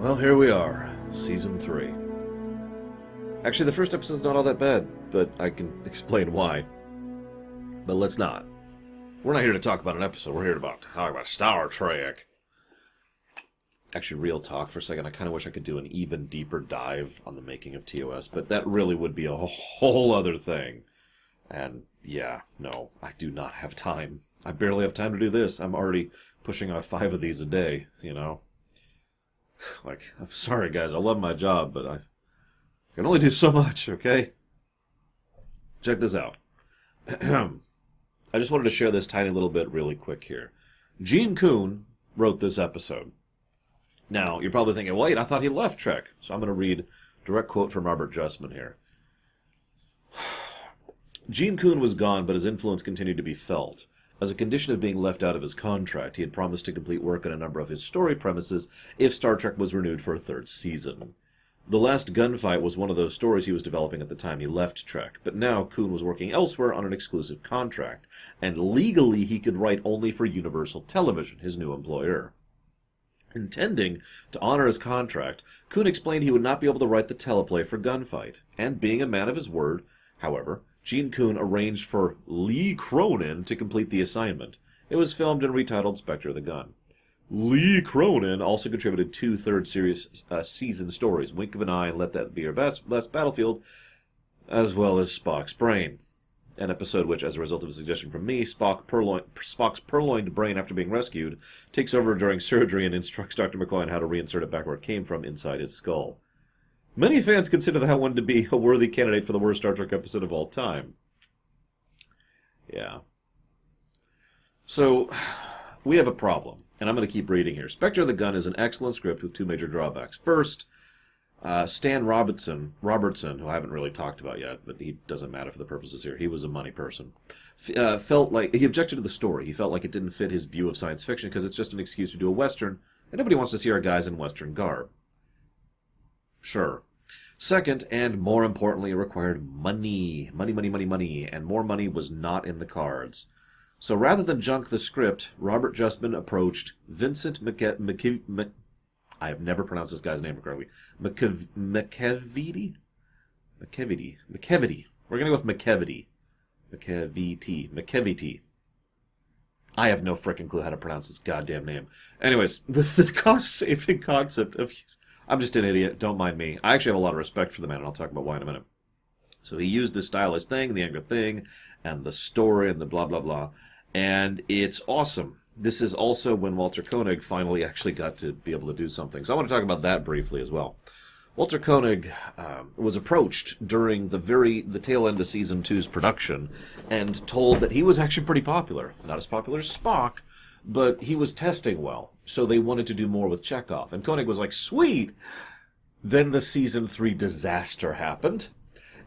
Well, here we are, season three. Actually, the first episode's not all that bad, but I can explain why. But let's not. We're not here to talk about an episode. We're here to talk about Star Trek. Actually, real talk for a second. I kind of wish I could do an even deeper dive on the making of TOS, but that really would be a whole other thing. And yeah, no, I do not have time. I barely have time to do this. I'm already pushing off five of these a day, you know? Like, I'm sorry, guys. I love my job, but I can only do so much, okay? Check this out. I just wanted to share this tiny little bit really quick here. Gene Coon wrote this episode. Now, you're probably thinking, wait, I thought he left Trek. So I'm going to read direct quote from Robert Justman here. Gene Coon was gone, but his influence continued to be felt. As a condition of being left out of his contract, he had promised to complete work on a number of his story premises if Star Trek was renewed for a third season. The Last Gunfight was one of those stories he was developing at the time he left Trek, but now Coon was working elsewhere on an exclusive contract, and legally he could write only for Universal Television, his new employer. Intending to honor his contract, Coon explained he would not be able to write the teleplay for Gunfight, and being a man of his word, however, Gene Coon arranged for Lee Cronin to complete the assignment. It was filmed and retitled Spectre of the Gun. Lee Cronin also contributed two third series uh, season stories, Wink of an Eye and Let That Be Your Best, Last Battlefield, as well as Spock's Brain. An episode which, as a result of a suggestion from me, Spock purloin, Spock's purloined brain after being rescued takes over during surgery and instructs Dr. McCoy on how to reinsert it back where it came from inside his skull. Many fans consider that one to be a worthy candidate for the worst Star Trek episode of all time. Yeah. So, we have a problem and I'm going to keep reading here. Spectre of the Gun is an excellent script with two major drawbacks. First, uh, Stan Robertson, Robertson, who I haven't really talked about yet, but he doesn't matter for the purposes here. He was a money person. Uh, felt like he objected to the story. He felt like it didn't fit his view of science fiction because it's just an excuse to do a western, and nobody wants to see our guys in western garb. Sure. Second, and more importantly, it required money, money, money, money, money, and more money was not in the cards. So rather than junk the script, Robert Justman approached Vincent McKe- I have never pronounced this guy's name correctly. McKev- McKevity? McKevity. McKevity. We're going to go with McKevity. McKevity. McKevity. I have no freaking clue how to pronounce this goddamn name. Anyways, with the cost saving concept of. I'm just an idiot. Don't mind me. I actually have a lot of respect for the man, and I'll talk about why in a minute. So he used the stylist thing, the anger thing, and the story, and the blah, blah, blah. And it's awesome. This is also when Walter Koenig finally actually got to be able to do something. So I want to talk about that briefly as well. Walter Koenig uh, was approached during the very the tail end of season two's production, and told that he was actually pretty popular. Not as popular as Spock, but he was testing well. So they wanted to do more with Chekov. and Koenig was like, "Sweet." Then the season three disaster happened,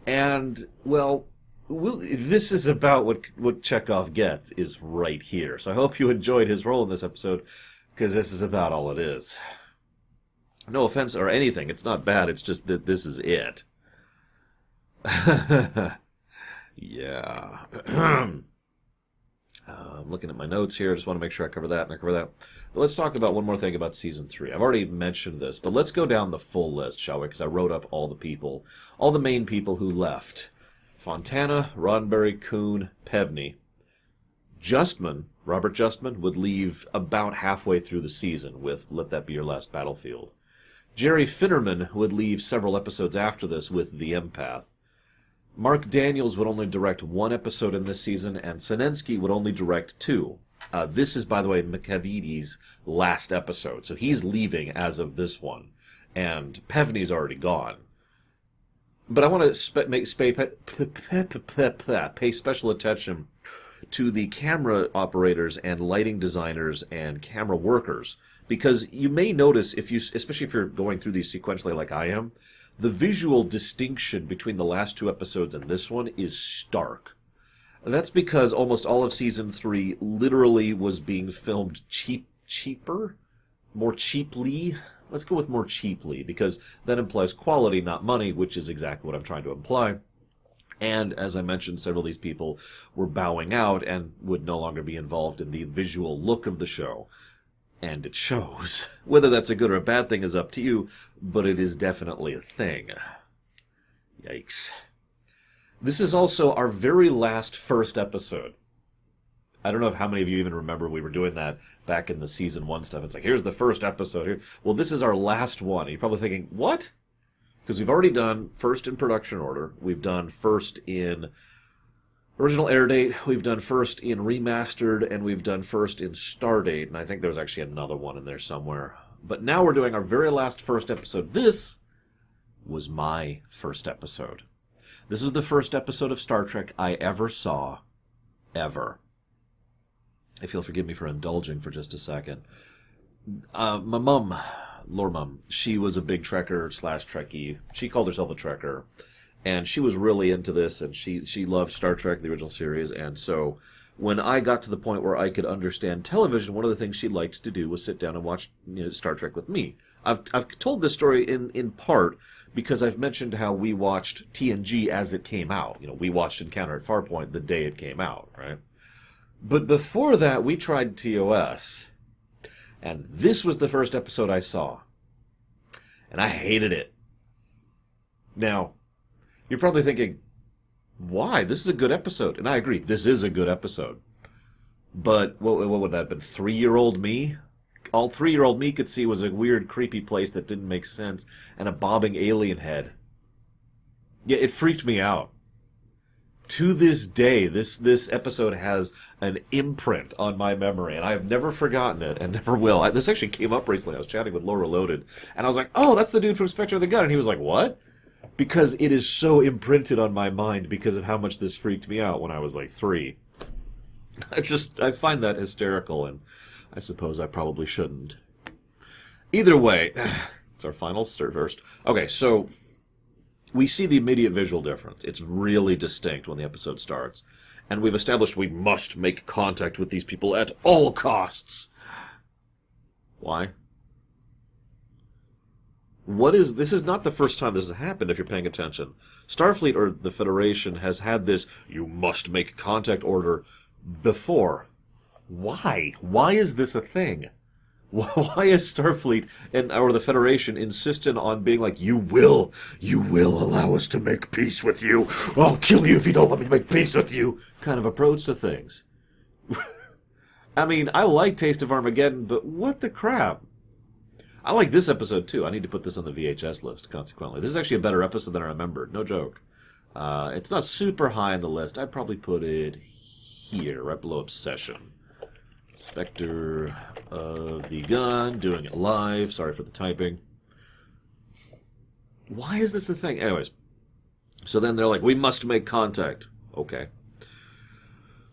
and well, well, this is about what what Chekov gets is right here. So I hope you enjoyed his role in this episode because this is about all it is. No offense or anything. It's not bad. It's just that this is it. yeah. Uh, I'm looking at my notes here. I just want to make sure I cover that and I cover that. But let's talk about one more thing about season three. I've already mentioned this, but let's go down the full list, shall we? Because I wrote up all the people, all the main people who left. Fontana, Roddenberry, Coon, Pevney. Justman, Robert Justman, would leave about halfway through the season with Let That Be Your Last Battlefield. Jerry Finnerman would leave several episodes after this with The Empath. Marc Daniels would only direct one episode in this season, and Senensky would only direct two. Uh, this is, by the way, McAvity's last episode, so he's leaving as of this one, and Pevney's already gone. But I want to spe- make spe- pay special attention to the camera operators and lighting designers and camera workers because you may notice if you especially if you're going through these sequentially like I am the visual distinction between the last two episodes and this one is stark. That's because almost all of season 3 literally was being filmed cheap cheaper more cheaply. Let's go with more cheaply because that implies quality not money which is exactly what I'm trying to imply. And as I mentioned, several of these people were bowing out and would no longer be involved in the visual look of the show. And it shows. Whether that's a good or a bad thing is up to you, but it is definitely a thing. Yikes. This is also our very last first episode. I don't know if how many of you even remember we were doing that back in the season one stuff. It's like, here's the first episode here. Well, this is our last one. You're probably thinking, what? Because we've already done first in production order. We've done first in original air date. We've done first in remastered, and we've done first in star date. And I think there's actually another one in there somewhere. But now we're doing our very last first episode. This was my first episode. This is the first episode of Star Trek I ever saw, ever. If you'll forgive me for indulging for just a second. Uh, my mum, Lore Mum, she was a big Trekker slash Trekkie. She called herself a Trekker. And she was really into this, and she, she loved Star Trek, the original series. And so when I got to the point where I could understand television, one of the things she liked to do was sit down and watch you know, Star Trek with me. I've, I've told this story in, in part because I've mentioned how we watched TNG as it came out. You know, we watched Encounter at Farpoint the day it came out, right? But before that, we tried TOS. And this was the first episode I saw. And I hated it. Now, you're probably thinking, why? This is a good episode. And I agree, this is a good episode. But what, what would that have been? Three year old me? all three year old me could see was a weird, creepy place that didn't make sense and a bobbing alien head. Yeah, it freaked me out. To this day, this this episode has an imprint on my memory, and I have never forgotten it, and never will. I, this actually came up recently. I was chatting with Laura Loaded, and I was like, "Oh, that's the dude from Spectre of the Gun," and he was like, "What?" Because it is so imprinted on my mind because of how much this freaked me out when I was like three. I just I find that hysterical, and I suppose I probably shouldn't. Either way, it's our final first. Okay, so we see the immediate visual difference. It's really distinct when the episode starts. And we've established we must make contact with these people at all costs. Why? What is this is not the first time this has happened if you're paying attention. Starfleet or the Federation has had this you must make contact order before. Why? Why is this a thing? Why is Starfleet and or the Federation insistent on being like, you will, you will allow us to make peace with you. I'll kill you if you don't let me make peace with you. Kind of approach to things. I mean, I like Taste of Armageddon, but what the crap? I like this episode too. I need to put this on the VHS list. Consequently, this is actually a better episode than I remembered. No joke. Uh, it's not super high on the list. I'd probably put it here, right below Obsession. Spectre of the Gun, doing it live. Sorry for the typing. Why is this a thing? Anyways, so then they're like, we must make contact. Okay.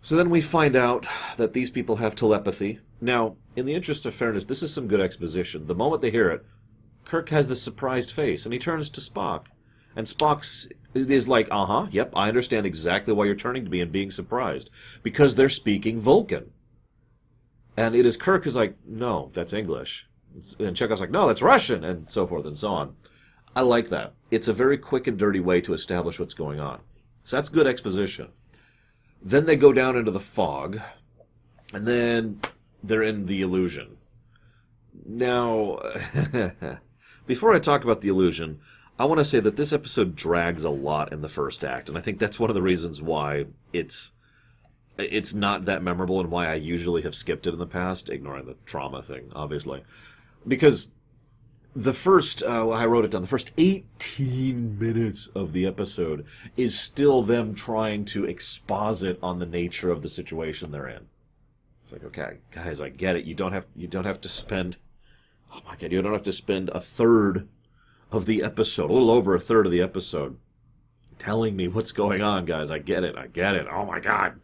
So then we find out that these people have telepathy. Now, in the interest of fairness, this is some good exposition. The moment they hear it, Kirk has this surprised face, and he turns to Spock. And Spock's is like, uh huh, yep, I understand exactly why you're turning to me and being surprised. Because they're speaking Vulcan. And it is Kirk who's like, no, that's English. And Chekov's like, no, that's Russian, and so forth and so on. I like that. It's a very quick and dirty way to establish what's going on. So that's good exposition. Then they go down into the fog, and then they're in the illusion. Now, before I talk about the illusion, I want to say that this episode drags a lot in the first act, and I think that's one of the reasons why it's it's not that memorable and why I usually have skipped it in the past, ignoring the trauma thing, obviously. Because the first, uh, I wrote it down, the first 18 minutes of the episode is still them trying to exposit on the nature of the situation they're in. It's like, okay, guys, I get it. You don't have, you don't have to spend, oh my god, you don't have to spend a third of the episode, a little over a third of the episode, telling me what's going on, guys. I get it. I get it. Oh my god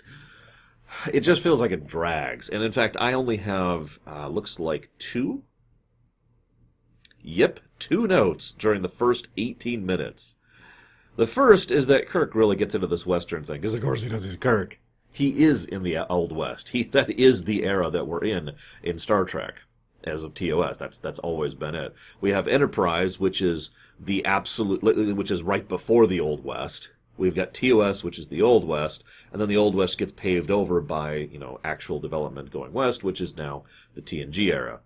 it just feels like it drags. And in fact, I only have, uh, looks like two? Yep, two notes during the first 18 minutes. The first is that Kirk really gets into this Western thing, because of course he does, he's Kirk. He is in the Old West. He That is the era that we're in in Star Trek as of TOS. That's that's always been it. We have Enterprise, which is the absolute, which is right before the Old West, We've got TOS, which is the Old West, and then the Old West gets paved over by, you know, actual development going west, which is now the TNG era.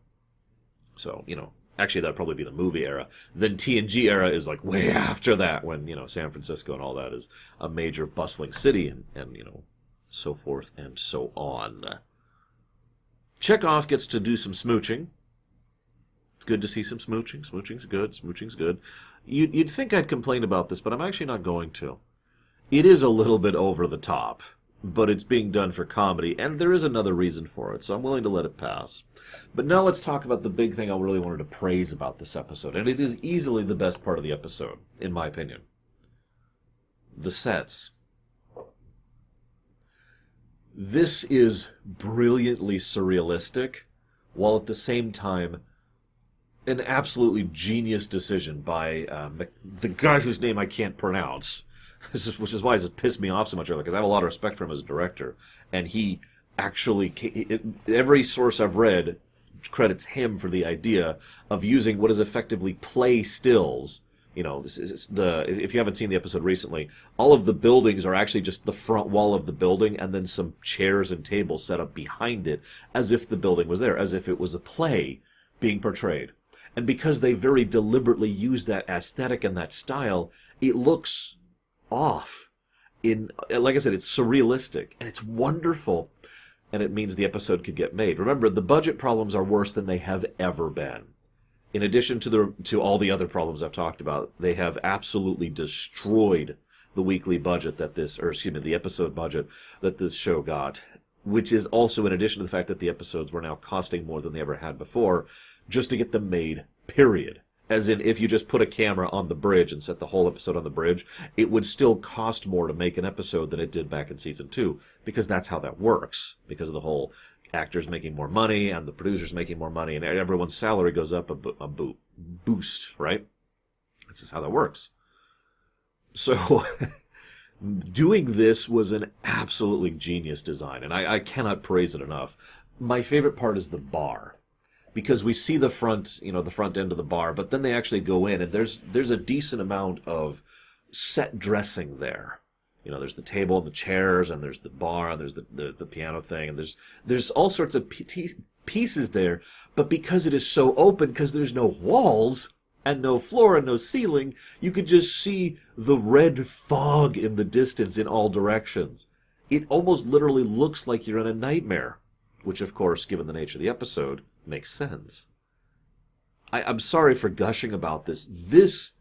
So, you know, actually that'd probably be the movie era. Then TNG era is like way after that when, you know, San Francisco and all that is a major bustling city and, and you know, so forth and so on. Chekov gets to do some smooching. It's good to see some smooching. Smooching's good. Smooching's good. You'd, you'd think I'd complain about this, but I'm actually not going to. It is a little bit over the top but it's being done for comedy, and there is another reason for it, so I'm willing to let it pass. But now let's talk about the big thing I really wanted to praise about this episode, and it is easily the best part of the episode, in my opinion. The sets. This is brilliantly surrealistic, while at the same time an absolutely genius decision by uh, the guy whose name I can't pronounce which is why it's pissed me off so much earlier because I have a lot of respect for him as a director, and he actually every source I've read credits him for the idea of using what is effectively play stills. You know, this is the if you haven't seen the episode recently, all of the buildings are actually just the front wall of the building and then some chairs and tables set up behind it as if the building was there, as if it was a play being portrayed. And because they very deliberately use that aesthetic and that style, it looks off. In like I said, it's surrealistic and it's wonderful, and it means the episode could get made. Remember, the budget problems are worse than they have ever been. In addition to the to all the other problems I've talked about, they have absolutely destroyed the weekly budget that this, or excuse me, the episode budget that this show got, which is also in addition to the fact that the episodes were now costing more than they ever had before, just to get them made. Period as in if you just put a camera on the bridge and set the whole episode on the bridge, it would still cost more to make an episode than it did back in season two, because that's how that works, because of the whole actors making more money and the producers making more money and everyone's salary goes up a, bo- a bo- boost, right? This is how that works. So, doing this was an absolutely genius design, and I, I cannot praise it enough. My favorite part is the bar because we see the front, you know, the front end of the bar, but then they actually go in and there's there's a decent amount of set dressing there. You know, there's the table and the chairs, and there's the bar, and there's the, the, the piano thing, and there's there's all sorts of pieces there. But because it is so open, because there's no walls and no floor and no ceiling, you could just see the red fog in the distance in all directions. It almost literally looks like you're in a nightmare, which, of course, given the nature of the episode, makes sense. I, I'm sorry for gushing about this. This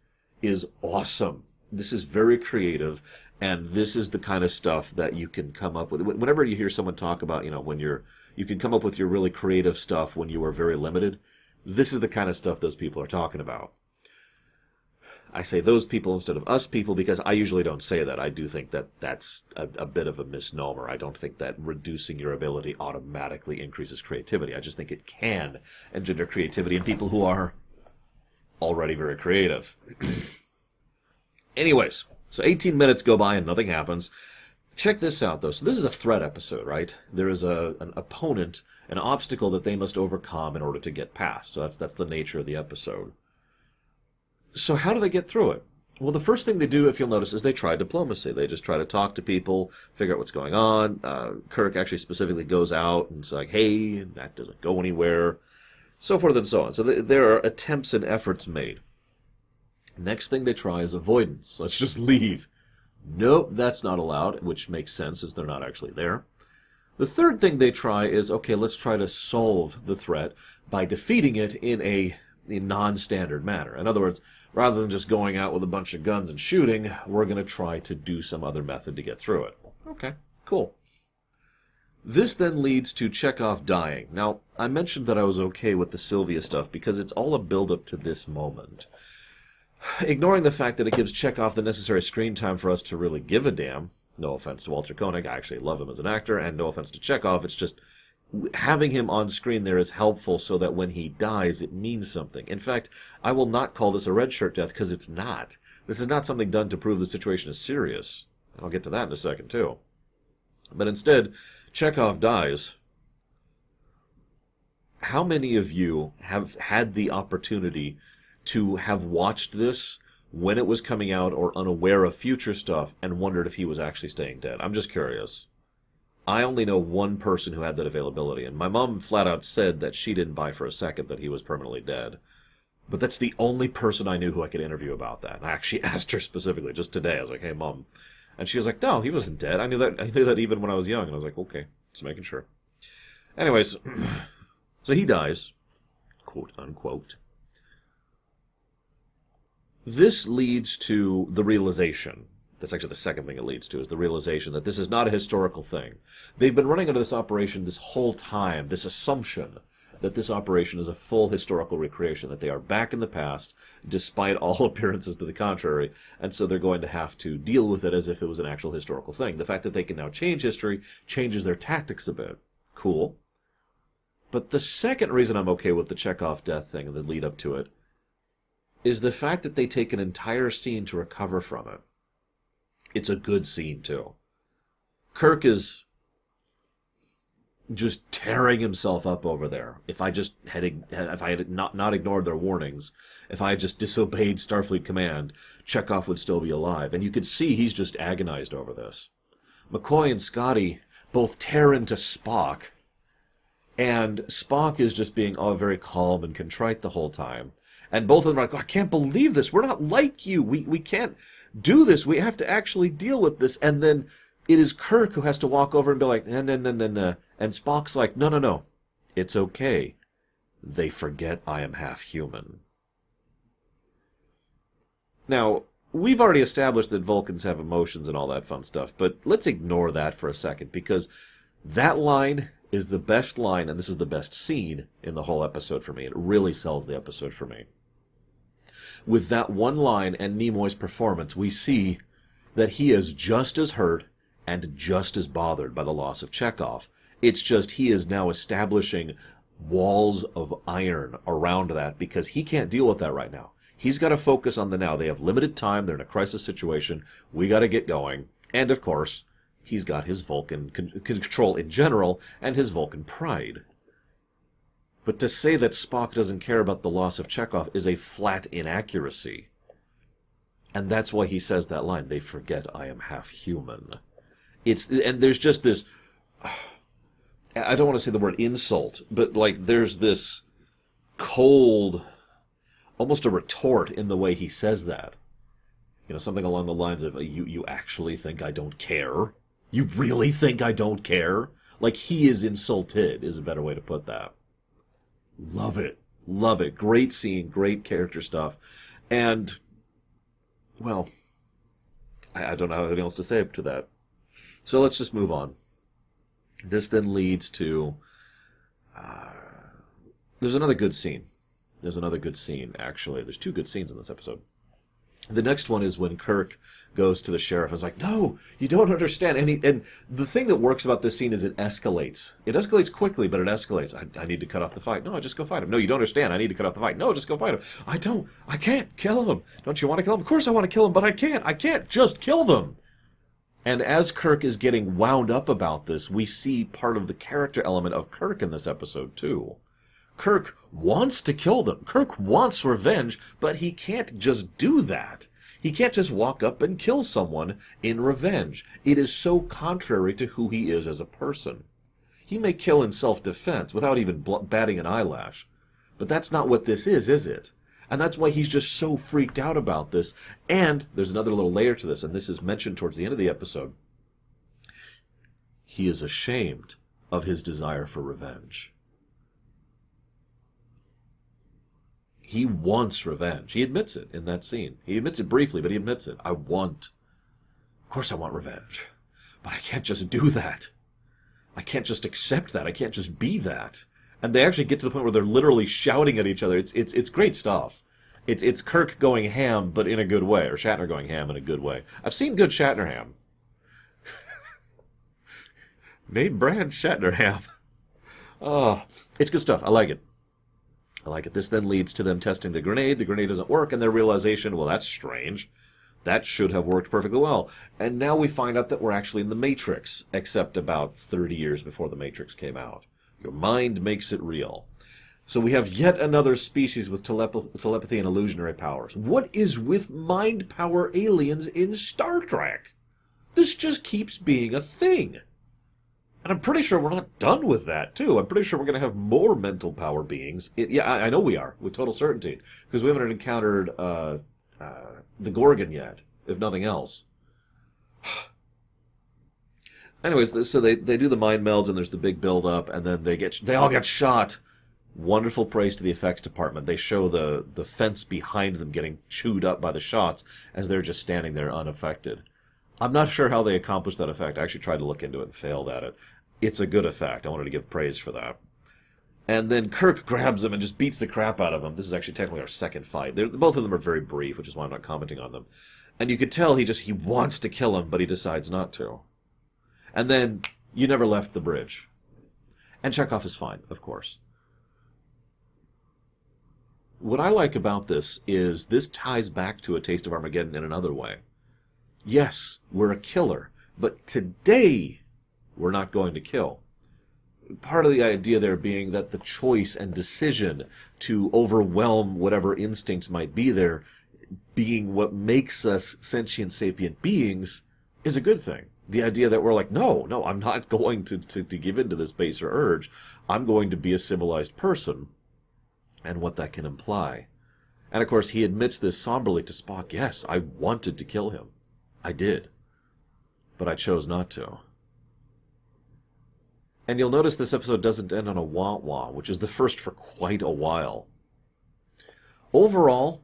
is awesome. This is very creative, and this is the kind of stuff that you can come up with. Whenever you hear someone talk about, you know, when you're, you can come up with your really creative stuff when you are very limited. This is the kind of stuff those people are talking about. I say those people instead of us people because I usually don't say that. I do think that that's a, a, bit of a misnomer. I don't think that reducing your ability automatically increases creativity. I just think it can engender creativity in people who are already very creative. Anyways, so 18 minutes go by and nothing happens. Check this out though. So this is a threat episode, right? There is a an opponent, an obstacle that they must overcome in order to get past. So that's that's the nature of the episode. So how do they get through it? Well, the first thing they do, if you'll notice, is they try diplomacy. They just try to talk to people, figure out what's going on. Uh, Kirk actually specifically goes out and it's like, hey, that doesn't go anywhere, so forth and so on. So th- there are attempts and efforts made. Next thing they try is avoidance. Let's just leave. Nope, that's not allowed, which makes sense since they're not actually there. The third thing they try is, okay, let's try to solve the threat by defeating it in a in non-standard manner. In other words, rather than just going out with a bunch of guns and shooting, we're going to try to do some other method to get through it. Okay, cool. This then leads to Chekov dying. Now, I mentioned that I was okay with the Sylvia stuff because it's all a build-up to this moment. Ignoring the fact that it gives Chekov the necessary screen time for us to really give a damn, no offense to Walter Koenig, I actually love him as an actor, and no offense to Chekov, it's just having him on screen there is helpful so that when he dies, it means something. In fact, I will not call this a red shirt death because it's not. This is not something done to prove the situation is serious. I'll get to that in a second, too. But instead, Chekov dies. How many of you have had the opportunity to have watched this when it was coming out or unaware of future stuff and wondered if he was actually staying dead? I'm just curious. I only know one person who had that availability, and my mom flat out said that she didn't buy for a second that he was permanently dead. But that's the only person I knew who I could interview about that. And I actually asked her specifically just today. I was like, "Hey, mom," and she was like, "No, he wasn't dead. I knew that. I knew that even when I was young." And I was like, "Okay, just making sure." Anyways, so he dies, quote unquote. This leads to the realization. That's actually the second thing it leads to is the realization that this is not a historical thing. They've been running under this operation this whole time, this assumption that this operation is a full historical recreation, that they are back in the past, despite all appearances to the contrary, and so they're going to have to deal with it as if it was an actual historical thing. The fact that they can now change history changes their tactics a bit. Cool. But the second reason I'm okay with the Chekov death thing and the lead up to it is the fact that they take an entire scene to recover from it. It's a good scene, too. Kirk is just tearing himself up over there. If I just had, if I had not not ignored their warnings, if I had just disobeyed Starfleet command, Chekov would still be alive. And you could see he's just agonized over this. McCoy and Scotty both tear into Spock, and Spock is just being all very calm and contrite the whole time. And both of them are like, oh, I can't believe this. We're not like you. We we can't do this. We have to actually deal with this. And then it is Kirk who has to walk over and be like, no, no, no, no, no. And Spock's like, no, no, no. It's okay. They forget I am half human. Now, we've already established that Vulcans have emotions and all that fun stuff, but let's ignore that for a second because that line is the best line, and this is the best scene in the whole episode for me. It really sells the episode for me. With that one line and Nimoy's performance, we see that he is just as hurt and just as bothered by the loss of Chekov. It's just he is now establishing walls of iron around that because he can't deal with that right now. He's got to focus on the now. They have limited time. They're in a crisis situation. We got to get going. And of course, he's got his Vulcan con- control in general and his Vulcan pride. But to say that Spock doesn't care about the loss of Chekov is a flat inaccuracy. And that's why he says that line. They forget I am half human. It's and there's just this. I don't want to say the word insult, but like there's this cold, almost a retort in the way he says that. You know, something along the lines of "You you actually think I don't care? You really think I don't care?" Like he is insulted is a better way to put that. Love it, love it. Great scene, great character stuff, and well, I, I don't have anything else to say to that. So let's just move on. This then leads to. Uh, there's another good scene. There's another good scene, actually. There's two good scenes in this episode. The next one is when Kirk goes to the sheriff and is like, "No, you don't understand." And he, and the thing that works about this scene is it escalates. It escalates quickly, but it escalates. I, I need to cut off the fight. No, I just go fight him. No, you don't understand. I need to cut off the fight. No, just go fight him. I don't. I can't kill him. Don't you want to kill him? Of course I want to kill him, but I can't. I can't just kill them. And as Kirk is getting wound up about this, we see part of the character element of Kirk in this episode, too. Kirk wants to kill them. Kirk wants revenge, but he can't just do that. He can't just walk up and kill someone in revenge. It is so contrary to who he is as a person. He may kill in self defense without even batting an eyelash. But that's not what this is, is it? And that's why he's just so freaked out about this. And there's another little layer to this, and this is mentioned towards the end of the episode. He is ashamed of his desire for revenge. He wants revenge. He admits it in that scene. He admits it briefly, but he admits it. I want. Of course, I want revenge. But I can't just do that. I can't just accept that. I can't just be that and they actually get to the point where they're literally shouting at each other. It's it's it's great stuff. It's it's Kirk going ham, but in a good way, or Shatner going ham in a good way. I've seen good Shatner ham. Name brand Shatner ham. Oh, it's good stuff. I like it. I like it. This then leads to them testing the grenade. The grenade doesn't work, and their realization, well, that's strange. That should have worked perfectly well. And now we find out that we're actually in the Matrix, except about 30 years before the Matrix came out. Your mind makes it real. So we have yet another species with telep- telepathy and illusionary powers. What is with mind power aliens in Star Trek? This just keeps being a thing. And I'm pretty sure we're not done with that, too. I'm pretty sure we're going to have more mental power beings. It, yeah, I, I, know we are, with total certainty. Because we haven't encountered uh, uh, the Gorgan yet, if nothing else. Anyways, so they, they do the mind melds, and there's the big build up, and then they get they all get shot. Wonderful praise to the effects department. They show the the fence behind them getting chewed up by the shots as they're just standing there unaffected. I'm not sure how they accomplished that effect. I actually tried to look into it and failed at it. It's a good effect. I wanted to give praise for that. And then Kirk grabs him and just beats the crap out of him. This is actually technically our second fight. They're, both of them are very brief, which is why I'm not commenting on them. And you could tell he just he wants to kill him, but he decides not to. And then you never left the bridge. And Chekov is fine, of course. What I like about this is this ties back to a taste of Armageddon in another way. Yes, we're a killer, but today we're not going to kill. Part of the idea there being that the choice and decision to overwhelm whatever instincts might be there, being what makes us sentient sapient beings, is a good thing. The idea that we're like, no, no, I'm not going to, to, to give in to this baser urge. I'm going to be a civilized person. And what that can imply. And of course, he admits this somberly to Spock. Yes, I wanted to kill him. I did. But I chose not to. And you'll notice this episode doesn't end on a wah wah, which is the first for quite a while. Overall,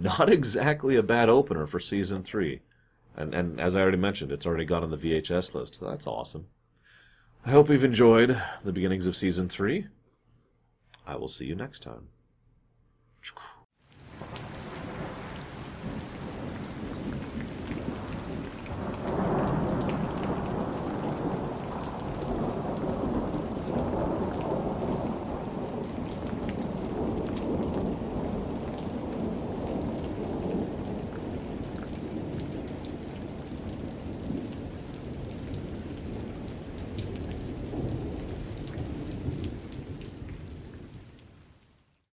not exactly a bad opener for season three. And, and as I already mentioned, it's already got on the VHS list, so that's awesome. I hope you've enjoyed the beginnings of season three. I will see you next time.